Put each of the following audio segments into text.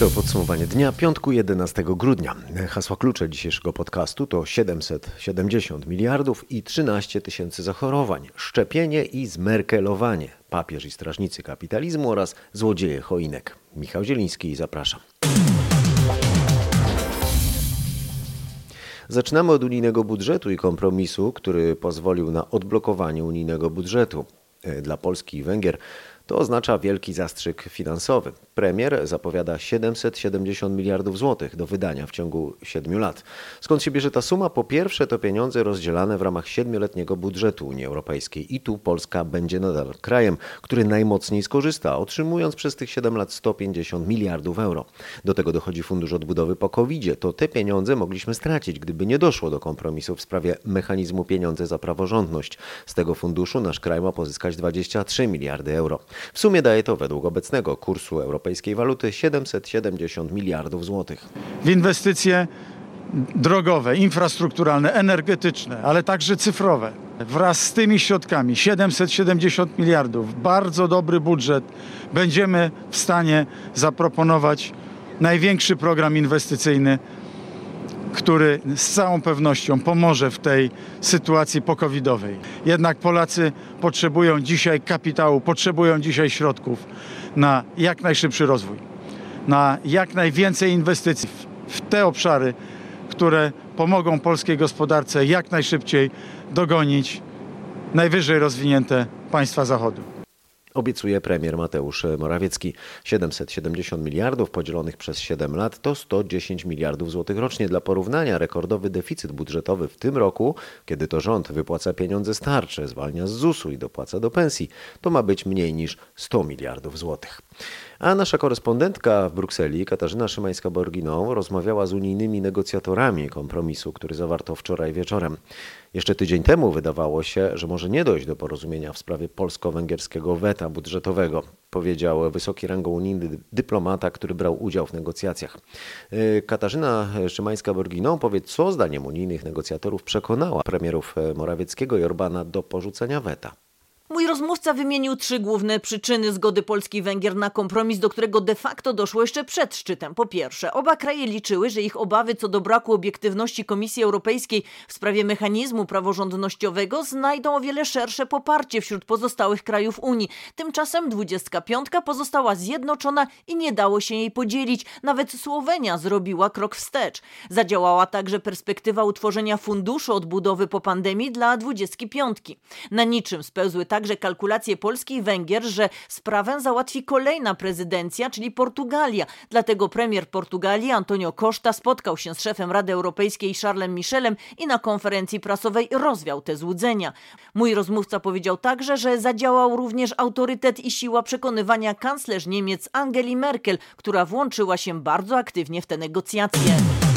To podsumowanie dnia piątku 11 grudnia. Hasła klucze dzisiejszego podcastu to 770 miliardów i 13 tysięcy zachorowań, szczepienie i zmerkelowanie, papież i strażnicy kapitalizmu oraz złodzieje choinek. Michał Zieliński, zapraszam. Zaczynamy od unijnego budżetu i kompromisu, który pozwolił na odblokowanie unijnego budżetu. Dla Polski i Węgier to oznacza wielki zastrzyk finansowy. Premier zapowiada 770 miliardów złotych do wydania w ciągu 7 lat. Skąd się bierze ta suma? Po pierwsze, to pieniądze rozdzielane w ramach siedmioletniego budżetu Unii Europejskiej. I tu Polska będzie nadal krajem, który najmocniej skorzysta, otrzymując przez tych 7 lat 150 miliardów euro. Do tego dochodzi fundusz odbudowy po covid To te pieniądze mogliśmy stracić, gdyby nie doszło do kompromisu w sprawie mechanizmu pieniądze za praworządność. Z tego funduszu nasz kraj ma pozyskać 23 miliardy euro. W sumie daje to według obecnego kursu europejskiej waluty 770 miliardów złotych. W inwestycje drogowe, infrastrukturalne, energetyczne, ale także cyfrowe. Wraz z tymi środkami 770 miliardów, bardzo dobry budżet, będziemy w stanie zaproponować największy program inwestycyjny który z całą pewnością pomoże w tej sytuacji pokowidowej. Jednak Polacy potrzebują dzisiaj kapitału, potrzebują dzisiaj środków na jak najszybszy rozwój, na jak najwięcej inwestycji w te obszary, które pomogą polskiej gospodarce jak najszybciej dogonić najwyżej rozwinięte państwa Zachodu obiecuje premier Mateusz Morawiecki. 770 miliardów podzielonych przez 7 lat to 110 miliardów złotych rocznie. Dla porównania rekordowy deficyt budżetowy w tym roku, kiedy to rząd wypłaca pieniądze starcze, zwalnia z ZUS-u i dopłaca do pensji, to ma być mniej niż 100 miliardów złotych. A nasza korespondentka w Brukseli, Katarzyna Szymańska-Borginą, rozmawiała z unijnymi negocjatorami kompromisu, który zawarto wczoraj wieczorem. Jeszcze tydzień temu wydawało się, że może nie dojść do porozumienia w sprawie polsko-węgierskiego weta budżetowego, powiedział wysoki rangą unijny dyplomata, który brał udział w negocjacjach. Y, Katarzyna Szymańska-Borginą powie, co zdaniem unijnych negocjatorów przekonała premierów Morawieckiego i Orbana do porzucenia weta. Mój rozmówca wymienił trzy główne przyczyny zgody Polski i Węgier na kompromis, do którego de facto doszło jeszcze przed szczytem. Po pierwsze, oba kraje liczyły, że ich obawy co do braku obiektywności Komisji Europejskiej w sprawie mechanizmu praworządnościowego znajdą o wiele szersze poparcie wśród pozostałych krajów Unii. Tymczasem 25 pozostała zjednoczona i nie dało się jej podzielić. Nawet Słowenia zrobiła krok wstecz. Zadziałała także perspektywa utworzenia funduszu odbudowy po pandemii dla 25. Na niczym spełzły tak także kalkulacje Polski i Węgier, że sprawę załatwi kolejna prezydencja, czyli Portugalia. Dlatego premier Portugalii Antonio Costa spotkał się z szefem Rady Europejskiej Charlesem Michelem i na konferencji prasowej rozwiał te złudzenia. Mój rozmówca powiedział także, że zadziałał również autorytet i siła przekonywania kanclerz Niemiec Angeli Merkel, która włączyła się bardzo aktywnie w te negocjacje.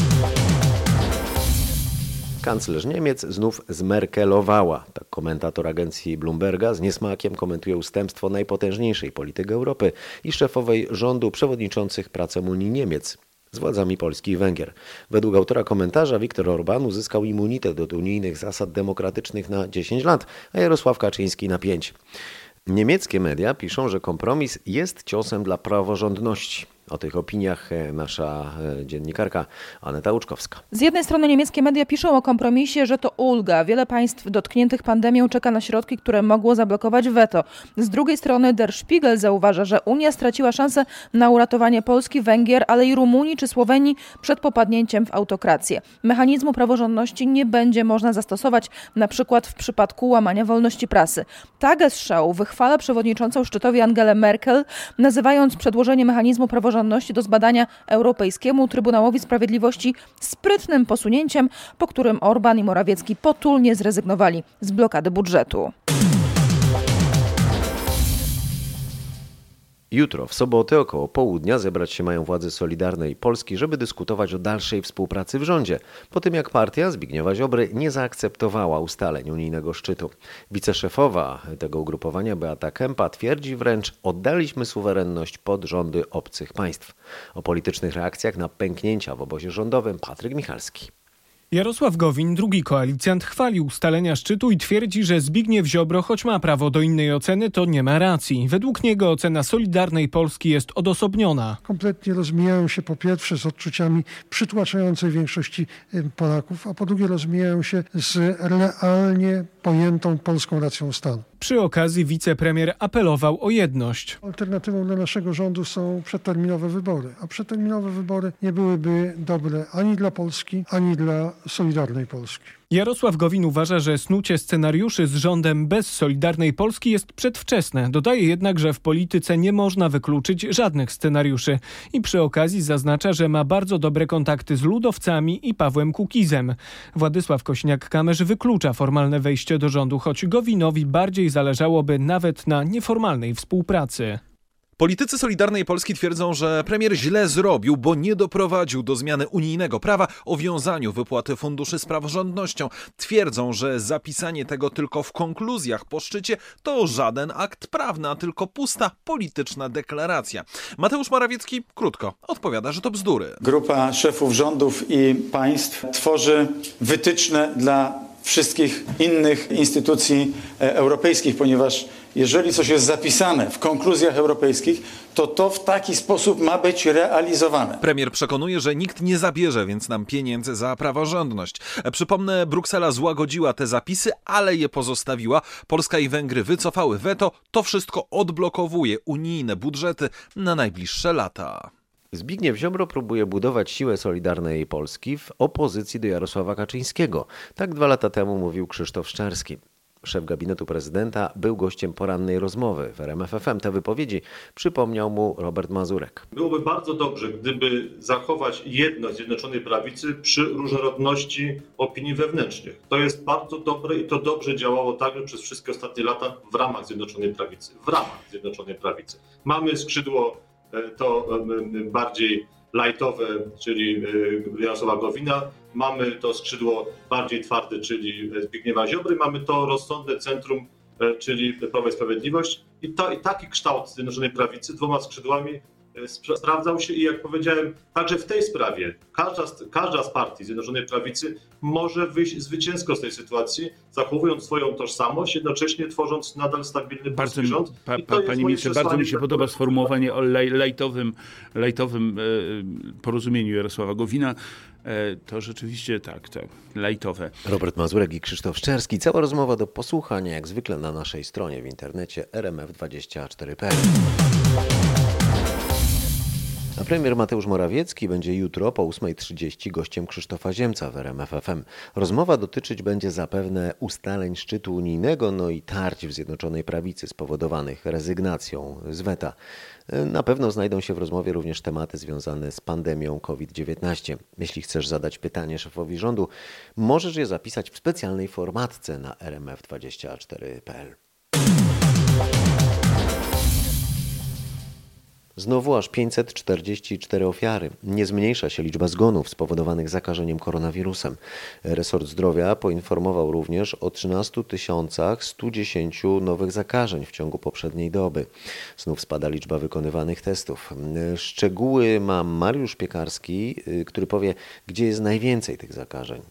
Kanclerz Niemiec znów zmerkelowała. Tak komentator agencji Bloomberga z niesmakiem komentuje ustępstwo najpotężniejszej polityki Europy i szefowej rządu przewodniczących pracę Unii Niemiec z władzami Polski i Węgier. Według autora komentarza Viktor Orban uzyskał immunitet od unijnych zasad demokratycznych na 10 lat, a Jarosław Kaczyński na 5. Niemieckie media piszą, że kompromis jest ciosem dla praworządności. O tych opiniach e, nasza e, dziennikarka Aneta Łuczkowska. Z jednej strony niemieckie media piszą o kompromisie, że to ulga. Wiele państw dotkniętych pandemią czeka na środki, które mogło zablokować weto. Z drugiej strony Der Spiegel zauważa, że Unia straciła szansę na uratowanie Polski, Węgier, ale i Rumunii czy Słowenii przed popadnięciem w autokrację. Mechanizmu praworządności nie będzie można zastosować na przykład w przypadku łamania wolności prasy. Tagesschau wychwala przewodniczącą szczytowi Angelę Merkel, nazywając przedłożenie mechanizmu praworządności praworządności do zbadania Europejskiemu Trybunałowi Sprawiedliwości sprytnym posunięciem, po którym Orban i Morawiecki potulnie zrezygnowali z blokady budżetu. Jutro, w sobotę, około południa, zebrać się mają władze Solidarnej Polski, żeby dyskutować o dalszej współpracy w rządzie, po tym jak partia Zbigniewa Ziobry nie zaakceptowała ustaleń unijnego szczytu. Wiceszefowa tego ugrupowania Beata Kempa twierdzi wręcz, oddaliśmy suwerenność pod rządy obcych państw. O politycznych reakcjach na pęknięcia w obozie rządowym Patryk Michalski. Jarosław Gowin, drugi koalicjant, chwalił ustalenia szczytu i twierdzi, że Zbigniew Ziobro, choć ma prawo do innej oceny, to nie ma racji. Według niego ocena Solidarnej Polski jest odosobniona. Kompletnie rozmijają się po pierwsze z odczuciami przytłaczającej większości Polaków, a po drugie rozmijają się z realnie pojętą polską racją stanu. Przy okazji wicepremier apelował o jedność. Alternatywą dla naszego rządu są przedterminowe wybory, a przedterminowe wybory nie byłyby dobre ani dla Polski, ani dla Solidarnej Polski. Jarosław Gowin uważa, że snucie scenariuszy z rządem bez Solidarnej Polski jest przedwczesne. Dodaje jednak, że w polityce nie można wykluczyć żadnych scenariuszy. I przy okazji zaznacza, że ma bardzo dobre kontakty z ludowcami i Pawłem Kukizem. Władysław Kośniak-Kamysz wyklucza formalne wejście do rządu, choć Gowinowi bardziej zależałoby nawet na nieformalnej współpracy. Politycy Solidarnej Polski twierdzą, że premier źle zrobił, bo nie doprowadził do zmiany unijnego prawa o wiązaniu wypłaty funduszy z praworządnością. Twierdzą, że zapisanie tego tylko w konkluzjach po szczycie to żaden akt prawny, a tylko pusta polityczna deklaracja. Mateusz Morawiecki krótko odpowiada, że to bzdury. Grupa szefów rządów i państw tworzy wytyczne dla wszystkich innych instytucji e, europejskich, ponieważ jeżeli coś jest zapisane w konkluzjach europejskich, to to w taki sposób ma być realizowane. Premier przekonuje, że nikt nie zabierze więc nam pieniędzy za praworządność. Przypomnę, Bruksela złagodziła te zapisy, ale je pozostawiła. Polska i Węgry wycofały weto. To wszystko odblokowuje unijne budżety na najbliższe lata. Zbigniew Ziobro próbuje budować siłę Solidarnej Polski w opozycji do Jarosława Kaczyńskiego. Tak dwa lata temu mówił Krzysztof Szczerski. Szef gabinetu prezydenta był gościem porannej rozmowy w RMFFM. Te wypowiedzi przypomniał mu Robert Mazurek. Byłoby bardzo dobrze, gdyby zachować jedność Zjednoczonej Prawicy przy różnorodności opinii wewnętrznych. To jest bardzo dobre i to dobrze działało także przez wszystkie ostatnie lata w ramach Zjednoczonej Prawicy. W ramach Zjednoczonej Prawicy. Mamy skrzydło to bardziej lightowe, czyli Jarosława Gowina, mamy to skrzydło bardziej twarde, czyli Zbigniewa Ziobry, mamy to rozsądne centrum, czyli Prawo i Sprawiedliwość. I, i taki kształt Zjednoczonej Prawicy dwoma skrzydłami sprawdzał się i jak powiedziałem, także w tej sprawie każda z, każda z partii Zjednoczonej Prawicy może wyjść zwycięsko z tej sytuacji, zachowując swoją tożsamość, jednocześnie tworząc nadal stabilny bardzo polski rząd. Pa, pa, panie ministrze, bardzo mi się podoba sformułowanie o lej, lejtowym, lejtowym e, porozumieniu Jarosława Gowina. E, to rzeczywiście tak, tak, lejtowe. Robert Mazurek i Krzysztof Szczerski. Cała rozmowa do posłuchania jak zwykle na naszej stronie w internecie rmf24.pl. A premier Mateusz Morawiecki będzie jutro po 8.30 gościem Krzysztofa Ziemca w RMFFM. Rozmowa dotyczyć będzie zapewne ustaleń szczytu unijnego, no i tarć w Zjednoczonej Prawicy spowodowanych rezygnacją z weta. Na pewno znajdą się w rozmowie również tematy związane z pandemią COVID-19. Jeśli chcesz zadać pytanie szefowi rządu, możesz je zapisać w specjalnej formatce na rmf24.pl. Znowu aż 544 ofiary. Nie zmniejsza się liczba zgonów spowodowanych zakażeniem koronawirusem. Resort Zdrowia poinformował również o 13 110 nowych zakażeń w ciągu poprzedniej doby. Znów spada liczba wykonywanych testów. Szczegóły ma Mariusz Piekarski, który powie, gdzie jest najwięcej tych zakażeń.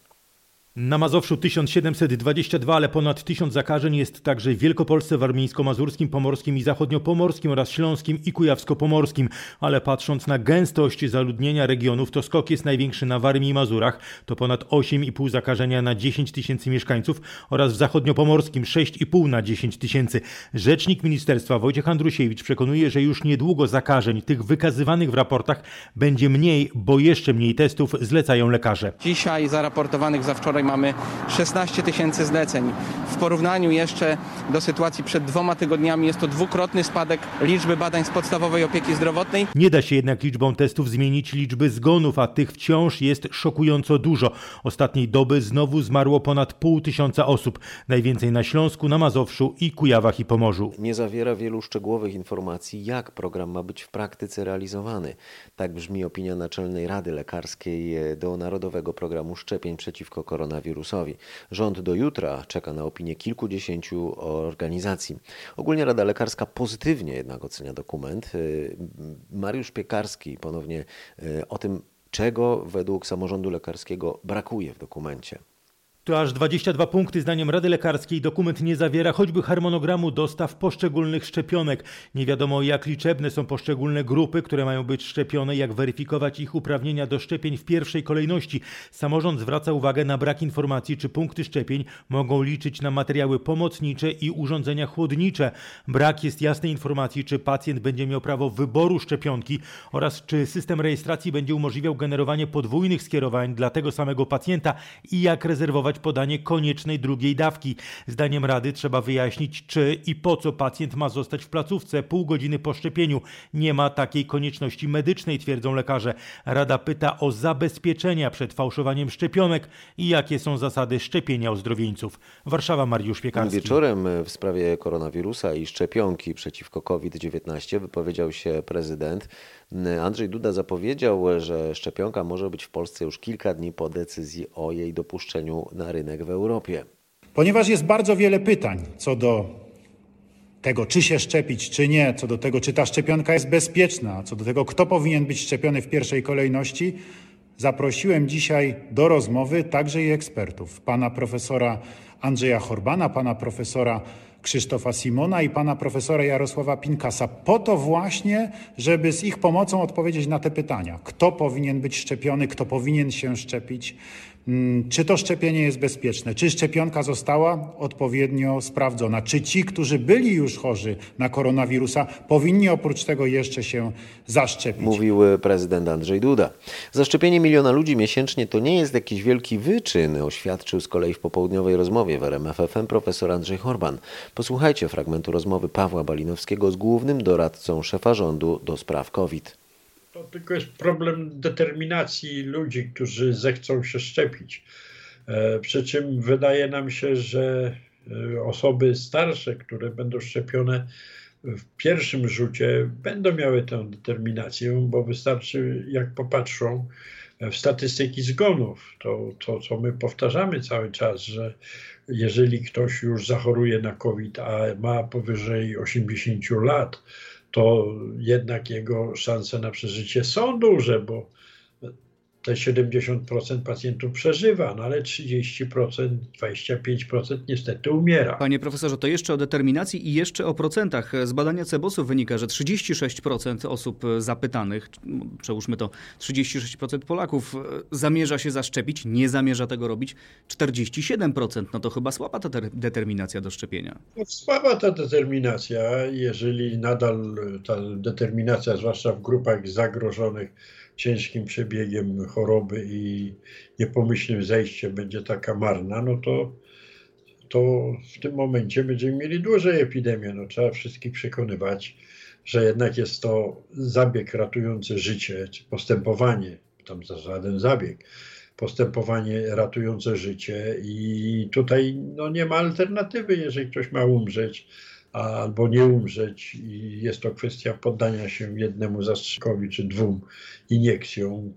Na Mazowszu 1722, ale ponad 1000 zakażeń jest także w Wielkopolsce, Warmińsko-Mazurskim, Pomorskim i Zachodniopomorskim oraz Śląskim i Kujawsko-Pomorskim. Ale patrząc na gęstość zaludnienia regionów, to skok jest największy na Warmii i Mazurach. To ponad 8,5 zakażenia na 10 tysięcy mieszkańców oraz w Zachodniopomorskim 6,5 na 10 tysięcy. Rzecznik ministerstwa Wojciech Andrusiewicz przekonuje, że już niedługo zakażeń, tych wykazywanych w raportach, będzie mniej, bo jeszcze mniej testów zlecają lekarze. Dzisiaj zaraportowanych za wczoraj mamy 16 tysięcy zleceń. W porównaniu jeszcze do sytuacji przed dwoma tygodniami jest to dwukrotny spadek liczby badań z podstawowej opieki zdrowotnej. Nie da się jednak liczbą testów zmienić liczby zgonów, a tych wciąż jest szokująco dużo. Ostatniej doby znowu zmarło ponad pół tysiąca osób. Najwięcej na Śląsku, na Mazowszu i Kujawach i Pomorzu. Nie zawiera wielu szczegółowych informacji, jak program ma być w praktyce realizowany. Tak brzmi opinia Naczelnej Rady Lekarskiej do Narodowego Programu Szczepień przeciwko koronawirusowi. Rząd do jutra czeka na opinię kilkudziesięciu organizacji. Ogólnie Rada Lekarska pozytywnie jednak ocenia dokument. Mariusz Piekarski ponownie o tym, czego według samorządu lekarskiego brakuje w dokumencie. To aż 22 punkty zdaniem Rady Lekarskiej. Dokument nie zawiera choćby harmonogramu dostaw poszczególnych szczepionek. Nie wiadomo jak liczebne są poszczególne grupy, które mają być szczepione, jak weryfikować ich uprawnienia do szczepień w pierwszej kolejności. Samorząd zwraca uwagę na brak informacji, czy punkty szczepień mogą liczyć na materiały pomocnicze i urządzenia chłodnicze. Brak jest jasnej informacji, czy pacjent będzie miał prawo wyboru szczepionki oraz czy system rejestracji będzie umożliwiał generowanie podwójnych skierowań dla tego samego pacjenta i jak rezerwować podanie koniecznej drugiej dawki. Zdaniem Rady trzeba wyjaśnić, czy i po co pacjent ma zostać w placówce pół godziny po szczepieniu. Nie ma takiej konieczności medycznej, twierdzą lekarze. Rada pyta o zabezpieczenia przed fałszowaniem szczepionek i jakie są zasady szczepienia ozdrowieńców. Warszawa, Mariusz Piekarski. Wieczorem w sprawie koronawirusa i szczepionki przeciwko COVID-19 wypowiedział się prezydent. Andrzej Duda zapowiedział, że szczepionka może być w Polsce już kilka dni po decyzji o jej dopuszczeniu na rynek w Europie. Ponieważ jest bardzo wiele pytań co do tego, czy się szczepić, czy nie, co do tego, czy ta szczepionka jest bezpieczna, co do tego, kto powinien być szczepiony w pierwszej kolejności, zaprosiłem dzisiaj do rozmowy także i ekspertów. Pana profesora Andrzeja Horbana, pana profesora Krzysztofa Simona i pana profesora Jarosława Pinkasa, po to właśnie, żeby z ich pomocą odpowiedzieć na te pytania. Kto powinien być szczepiony, kto powinien się szczepić, czy to szczepienie jest bezpieczne, czy szczepionka została odpowiednio sprawdzona, czy ci, którzy byli już chorzy na koronawirusa, powinni oprócz tego jeszcze się zaszczepić. Mówił prezydent Andrzej Duda. Zaszczepienie miliona ludzi miesięcznie to nie jest jakiś wielki wyczyn, oświadczył z kolei w popołudniowej rozmowie w RMFFM profesor Andrzej Horban. Posłuchajcie fragmentu rozmowy Pawła Balinowskiego z głównym doradcą szefa rządu do spraw COVID. To tylko jest problem determinacji ludzi, którzy zechcą się szczepić. E, przy czym wydaje nam się, że e, osoby starsze, które będą szczepione w pierwszym rzucie, będą miały tę determinację, bo wystarczy, jak popatrzą w statystyki zgonów, to, to co my powtarzamy cały czas, że jeżeli ktoś już zachoruje na COVID, a ma powyżej 80 lat, to jednak jego szanse na przeżycie są duże, bo te 70% pacjentów przeżywa, no ale 30%, 25% niestety umiera. Panie profesorze, to jeszcze o determinacji i jeszcze o procentach. Z badania Cebosu wynika, że 36% osób zapytanych, przełóżmy to 36% Polaków, zamierza się zaszczepić, nie zamierza tego robić 47%. No to chyba słaba ta determinacja do szczepienia. No, słaba ta determinacja, jeżeli nadal ta determinacja, zwłaszcza w grupach zagrożonych, ciężkim przebiegiem choroby i niepomyślnym zejściem będzie taka marna, no to, to w tym momencie będziemy mieli dłużej epidemię. No, trzeba wszystkich przekonywać, że jednak jest to zabieg ratujący życie, czy postępowanie, tam za żaden zabieg, postępowanie ratujące życie i tutaj no, nie ma alternatywy, jeżeli ktoś ma umrzeć albo nie umrzeć i jest to kwestia poddania się jednemu zastrzykowi czy dwóm iniekcjom,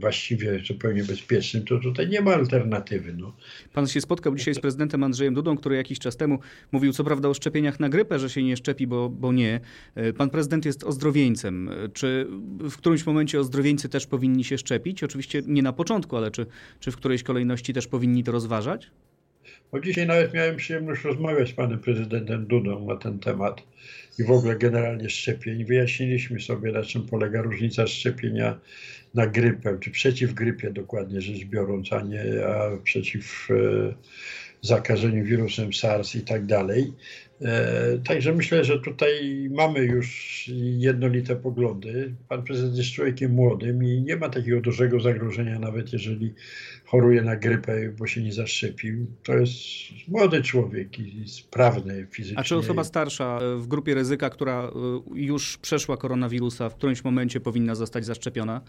właściwie zupełnie bezpiecznym, to tutaj nie ma alternatywy. No. Pan się spotkał dzisiaj z prezydentem Andrzejem Dudą, który jakiś czas temu mówił co prawda o szczepieniach na grypę, że się nie szczepi, bo, bo nie. Pan prezydent jest ozdrowieńcem. Czy w którymś momencie ozdrowieńcy też powinni się szczepić? Oczywiście nie na początku, ale czy, czy w którejś kolejności też powinni to rozważać? Bo dzisiaj nawet miałem przyjemność rozmawiać z panem prezydentem Dudą na ten temat i w ogóle generalnie szczepień. Wyjaśniliśmy sobie, na czym polega różnica szczepienia na grypę, czy przeciw grypie dokładnie rzecz biorąc, a nie a przeciw e, zakażeniu wirusem SARS i tak dalej. E, także myślę, że tutaj mamy już jednolite poglądy. Pan prezydent jest człowiekiem młodym i nie ma takiego dużego zagrożenia, nawet jeżeli choruje na grypę, bo się nie zaszczepił. To jest młody człowiek i sprawny fizycznie. A czy osoba starsza w grupie ryzyka, która e, już przeszła koronawirusa, w którymś momencie powinna zostać zaszczepiona,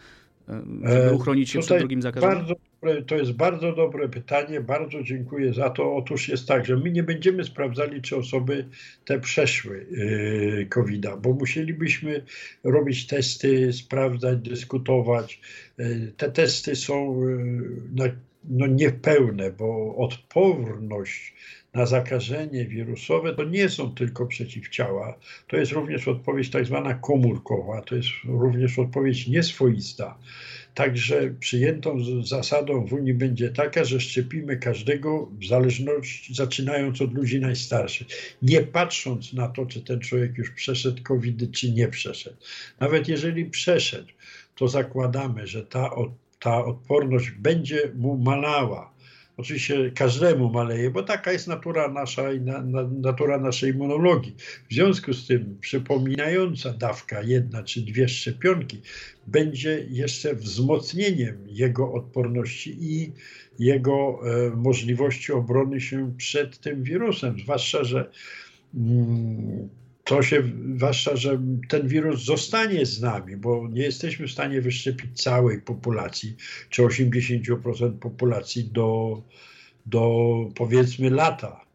e, żeby uchronić się przed drugim zakażeniem? Bardzo, to jest bardzo dobre pytanie, bardzo dziękuję za to. Otóż jest tak, że my nie będziemy sprawdzali, czy osoby te przeszły yy, COVID-a, bo musielibyśmy robić testy, sprawdzać, dyskutować. Yy, te testy są yy, no, niepełne, bo odporność na zakażenie wirusowe to nie są tylko przeciwciała, to jest również odpowiedź tak zwana komórkowa, to jest również odpowiedź nieswoista. Także przyjętą zasadą w Unii będzie taka, że szczepimy każdego w zależności, zaczynając od ludzi najstarszych, nie patrząc na to, czy ten człowiek już przeszedł COVID, czy nie przeszedł. Nawet jeżeli przeszedł, to zakładamy, że ta, ta odporność będzie mu malała. Oczywiście każdemu maleje, bo taka jest natura nasza i na, na, natura naszej immunologii. W związku z tym przypominająca dawka jedna czy dwie szczepionki będzie jeszcze wzmocnieniem jego odporności i jego e, możliwości obrony się przed tym wirusem. Zwłaszcza, że mm, to się, zwłaszcza, że ten wirus zostanie z nami, bo nie jesteśmy w stanie wyszczepić całej populacji, czy 80% populacji do, do powiedzmy lata.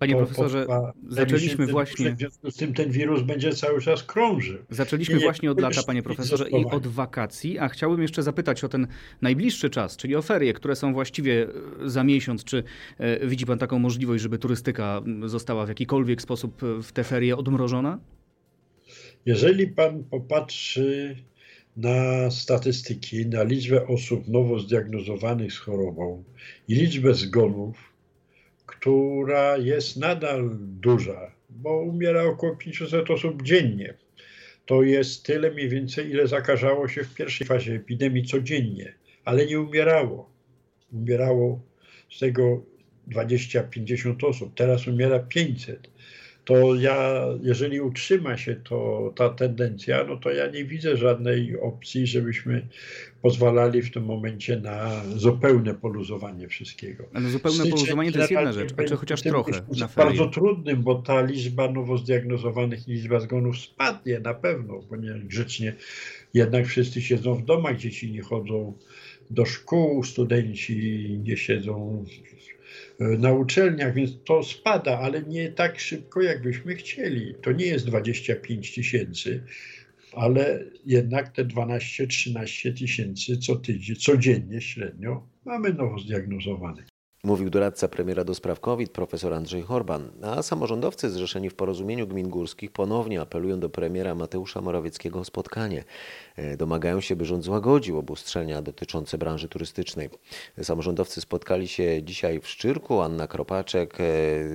Panie profesorze, zaczęliśmy właśnie. W związku z tym ten wirus będzie cały czas krążył. Zaczęliśmy nie, właśnie od lata, panie profesorze, i od wakacji, a chciałbym jeszcze zapytać o ten najbliższy czas, czyli o ferie, które są właściwie e, za miesiąc. Czy e, widzi pan taką możliwość, żeby turystyka została w jakikolwiek sposób e, w te ferie odmrożona? Jeżeli pan popatrzy na statystyki, na liczbę osób nowo zdiagnozowanych z chorobą i liczbę zgonów, która jest nadal duża, bo umiera około 500 osób dziennie. To jest tyle mniej więcej, ile zakażało się w pierwszej fazie epidemii codziennie, ale nie umierało. Umierało z tego 20-50 osób, teraz umiera 500 to ja, jeżeli utrzyma się to, ta tendencja, no to ja nie widzę żadnej opcji, żebyśmy pozwalali w tym momencie na zupełne poluzowanie wszystkiego. Ale zupełne poluzowanie to jest jedna rzecz, a czy chociaż trochę na Bardzo trudnym, bo ta liczba nowo zdiagnozowanych i liczba zgonów spadnie na pewno, ponieważ grzecznie jednak wszyscy siedzą w domach, dzieci nie chodzą do szkół, studenci nie siedzą na uczelniach, więc to spada, ale nie tak szybko, jakbyśmy chcieli. To nie jest 25 tysięcy, ale jednak te 12-13 tysięcy co tydzień, codziennie średnio mamy nowo zdiagnozowanych. Mówił doradca premiera do spraw COVID profesor Andrzej Horban, a samorządowcy zrzeszeni w porozumieniu gmin górskich ponownie apelują do premiera Mateusza Morawieckiego o spotkanie. E, domagają się, by rząd złagodził obostrzenia dotyczące branży turystycznej. Samorządowcy spotkali się dzisiaj w Szczyrku. Anna Kropaczek e,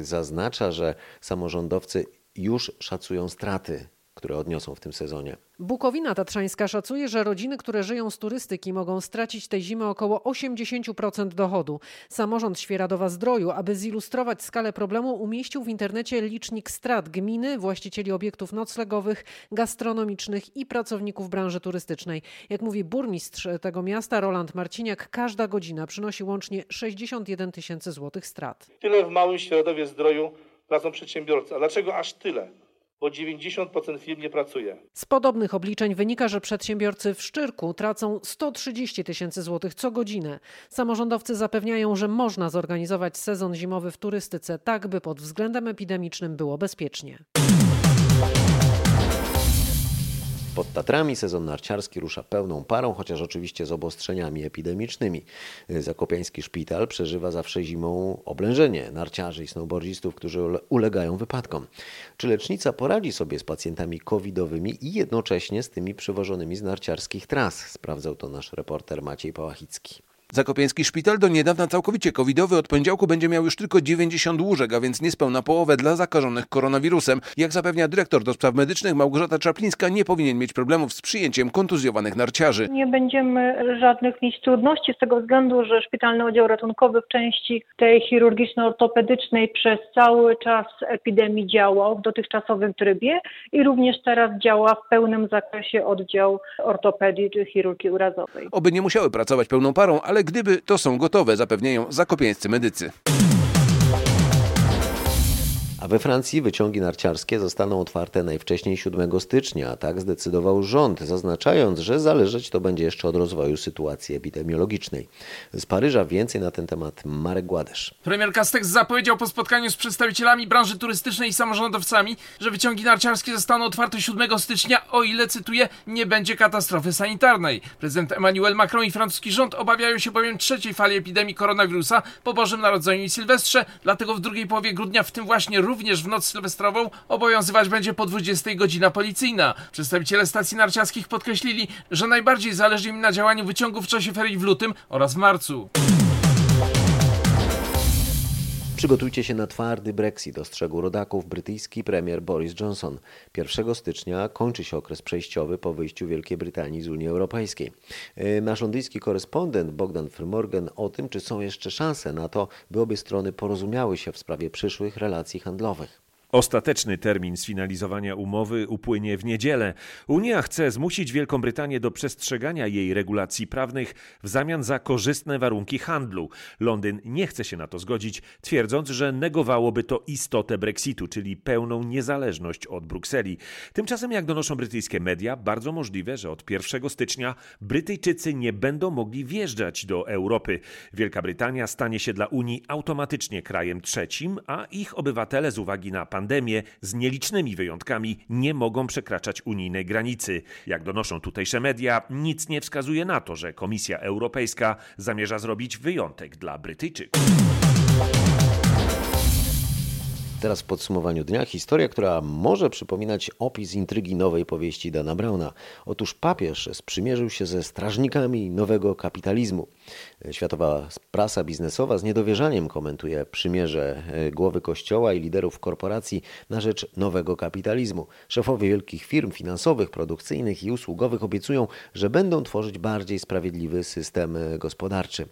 zaznacza, że samorządowcy już szacują straty które odniosą w tym sezonie. Bukowina Tatrzańska szacuje, że rodziny, które żyją z turystyki mogą stracić tej zimy około 80% dochodu. Samorząd Świeradowa-Zdroju, aby zilustrować skalę problemu, umieścił w internecie licznik strat gminy, właścicieli obiektów noclegowych, gastronomicznych i pracowników branży turystycznej. Jak mówi burmistrz tego miasta Roland Marciniak, każda godzina przynosi łącznie 61 tysięcy złotych strat. Tyle w małym Świeradowie Zdroju tracą przedsiębiorcy. A dlaczego aż tyle? Bo 90% firm nie pracuje. Z podobnych obliczeń wynika, że przedsiębiorcy w Szczyrku tracą 130 tysięcy złotych co godzinę. Samorządowcy zapewniają, że można zorganizować sezon zimowy w turystyce tak, by pod względem epidemicznym było bezpiecznie. Pod Tatrami sezon narciarski rusza pełną parą, chociaż oczywiście z obostrzeniami epidemicznymi. Zakopiański szpital przeżywa zawsze zimą oblężenie narciarzy i snowboardzistów, którzy ulegają wypadkom. Czy lecznica poradzi sobie z pacjentami covidowymi i jednocześnie z tymi przywożonymi z narciarskich tras? Sprawdzał to nasz reporter Maciej Pałachicki. Zakopiański szpital do niedawna całkowicie covidowy od poniedziałku będzie miał już tylko 90 łóżek, a więc niespełna połowę dla zakażonych koronawirusem. Jak zapewnia dyrektor do spraw medycznych Małgorzata Czaplińska, nie powinien mieć problemów z przyjęciem kontuzjowanych narciarzy. Nie będziemy żadnych mieć trudności z tego względu, że szpitalny oddział ratunkowy w części tej chirurgiczno-ortopedycznej przez cały czas epidemii działał w dotychczasowym trybie i również teraz działa w pełnym zakresie oddział ortopedii czy chirurgii urazowej. Oby nie musiały pracować pełną parą, ale gdyby, to są gotowe, zapewniają zakopieńscy medycy. A we Francji wyciągi narciarskie zostaną otwarte najwcześniej 7 stycznia. Tak zdecydował rząd, zaznaczając, że zależeć to będzie jeszcze od rozwoju sytuacji epidemiologicznej. Z Paryża więcej na ten temat Marek Gładesz. Premier Castex zapowiedział po spotkaniu z przedstawicielami branży turystycznej i samorządowcami, że wyciągi narciarskie zostaną otwarte 7 stycznia, o ile, cytuję, nie będzie katastrofy sanitarnej. Prezydent Emmanuel Macron i francuski rząd obawiają się bowiem trzeciej fali epidemii koronawirusa po Bożym Narodzeniu i Sylwestrze, dlatego w drugiej połowie grudnia, w tym właśnie również w noc sylwestrową, obowiązywać będzie po 20 godzina policyjna. Przedstawiciele stacji narciarskich podkreślili, że najbardziej zależy im na działaniu wyciągów w czasie ferii w lutym oraz w marcu. Przygotujcie się na twardy Brexit, ostrzegł rodaków brytyjski premier Boris Johnson. 1 stycznia kończy się okres przejściowy po wyjściu Wielkiej Brytanii z Unii Europejskiej. Yy, Nasz londyński korespondent Bogdan Firmorgan o tym, czy są jeszcze szanse na to, by obie strony porozumiały się w sprawie przyszłych relacji handlowych. Ostateczny termin sfinalizowania umowy upłynie w niedzielę. Unia chce zmusić Wielką Brytanię do przestrzegania jej regulacji prawnych w zamian za korzystne warunki handlu. Londyn nie chce się na to zgodzić, twierdząc, że negowałoby to istotę Brexitu, czyli pełną niezależność od Brukseli. Tymczasem, jak donoszą brytyjskie media, bardzo możliwe, że od 1 stycznia Brytyjczycy nie będą mogli wjeżdżać do Europy. Wielka Brytania stanie się dla Unii automatycznie krajem trzecim, a ich obywatele z uwagi na pandemię z nielicznymi wyjątkami nie mogą przekraczać unijnej granicy. Jak donoszą tutejsze media, nic nie wskazuje na to, że Komisja Europejska zamierza zrobić wyjątek dla Brytyjczyków. Teraz w podsumowaniu dnia historia, która może przypominać opis intrygi nowej powieści Dana Browna. Otóż papież sprzymierzył się ze strażnikami nowego kapitalizmu. Światowa prasa biznesowa z niedowierzaniem komentuje przymierze e, głowy kościoła i liderów korporacji na rzecz nowego kapitalizmu. Szefowie wielkich firm finansowych, produkcyjnych i usługowych obiecują, że będą tworzyć bardziej sprawiedliwy system e, gospodarczy.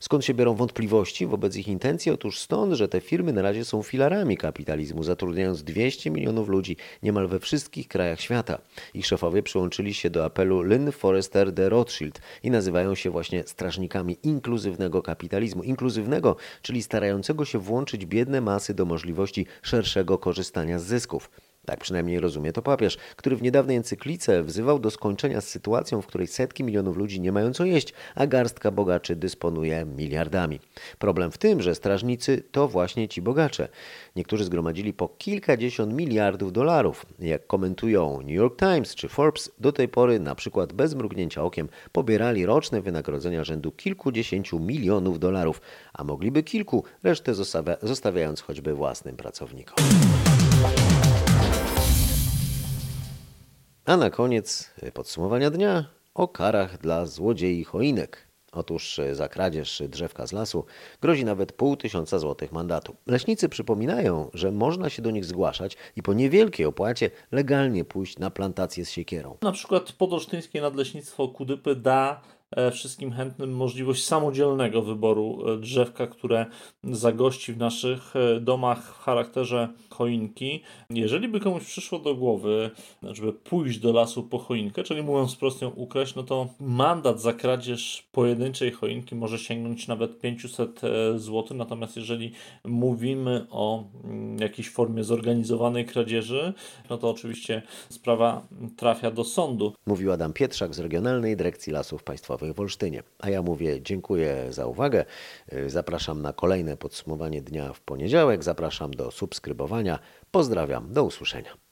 Skąd się biorą wątpliwości wobec ich intencji? Otóż stąd, że te firmy na razie są filarami kapitalizmu, zatrudniając 200 milionów ludzi niemal we wszystkich krajach świata. Ich szefowie przyłączyli się do apelu Lynn Forrester de Rothschild i nazywają się właśnie strażnikami inkluzywnego kapitalizmu. Inkluzywnego, czyli starającego się włączyć biedne masy do możliwości szerszego korzystania z zysków. Tak przynajmniej rozumie to papież, który w niedawnej encyklice wzywał do skończenia z sytuacją, w której setki milionów ludzi nie mają co jeść, a garstka bogaczy dysponuje miliardami. Problem w tym, że strażnicy to właśnie ci bogacze. Niektórzy zgromadzili po kilkadziesiąt miliardów dolarów. Jak komentują New York Times czy Forbes, do tej pory na przykład bez mrugnięcia okiem pobierali roczne wynagrodzenia rzędu kilkudziesięciu milionów dolarów, a mogliby kilku, resztę zostawia zostawiając choćby własnym pracownikom. A na koniec podsumowania dnia o karach dla złodziei choinek. Otóż za kradzież drzewka z lasu grozi nawet pół tysiąca złotych mandatu. Leśnicy przypominają, że można się do nich zgłaszać i po niewielkiej opłacie legalnie pójść na plantację z siekierą. Na przykład Podolsztyńskie Nadleśnictwo Kudypy da wszystkim chętnym możliwość samodzielnego wyboru e, drzewka, które zagości w naszych e, domach w charakterze choinki. Jeżeli by komuś przyszło do głowy, żeby pójść do lasu po choinkę, czyli mówiąc wprost ją ukraść, no to mandat za kradzież pojedynczej choinki może sięgnąć nawet 500 zł. Natomiast jeżeli mówimy o mm, jakiejś formie zorganizowanej kradzieży, no to oczywiście sprawa trafia do sądu. Mówił Adam Pietrzak z Regionalnej Dyrekcji Lasów Państwowych w Olsztynie. A ja mówię dziękuję za uwagę. Zapraszam na kolejne podsumowanie dnia w poniedziałek. Zapraszam do subskrybowania. Pozdrawiam, do usłyszenia.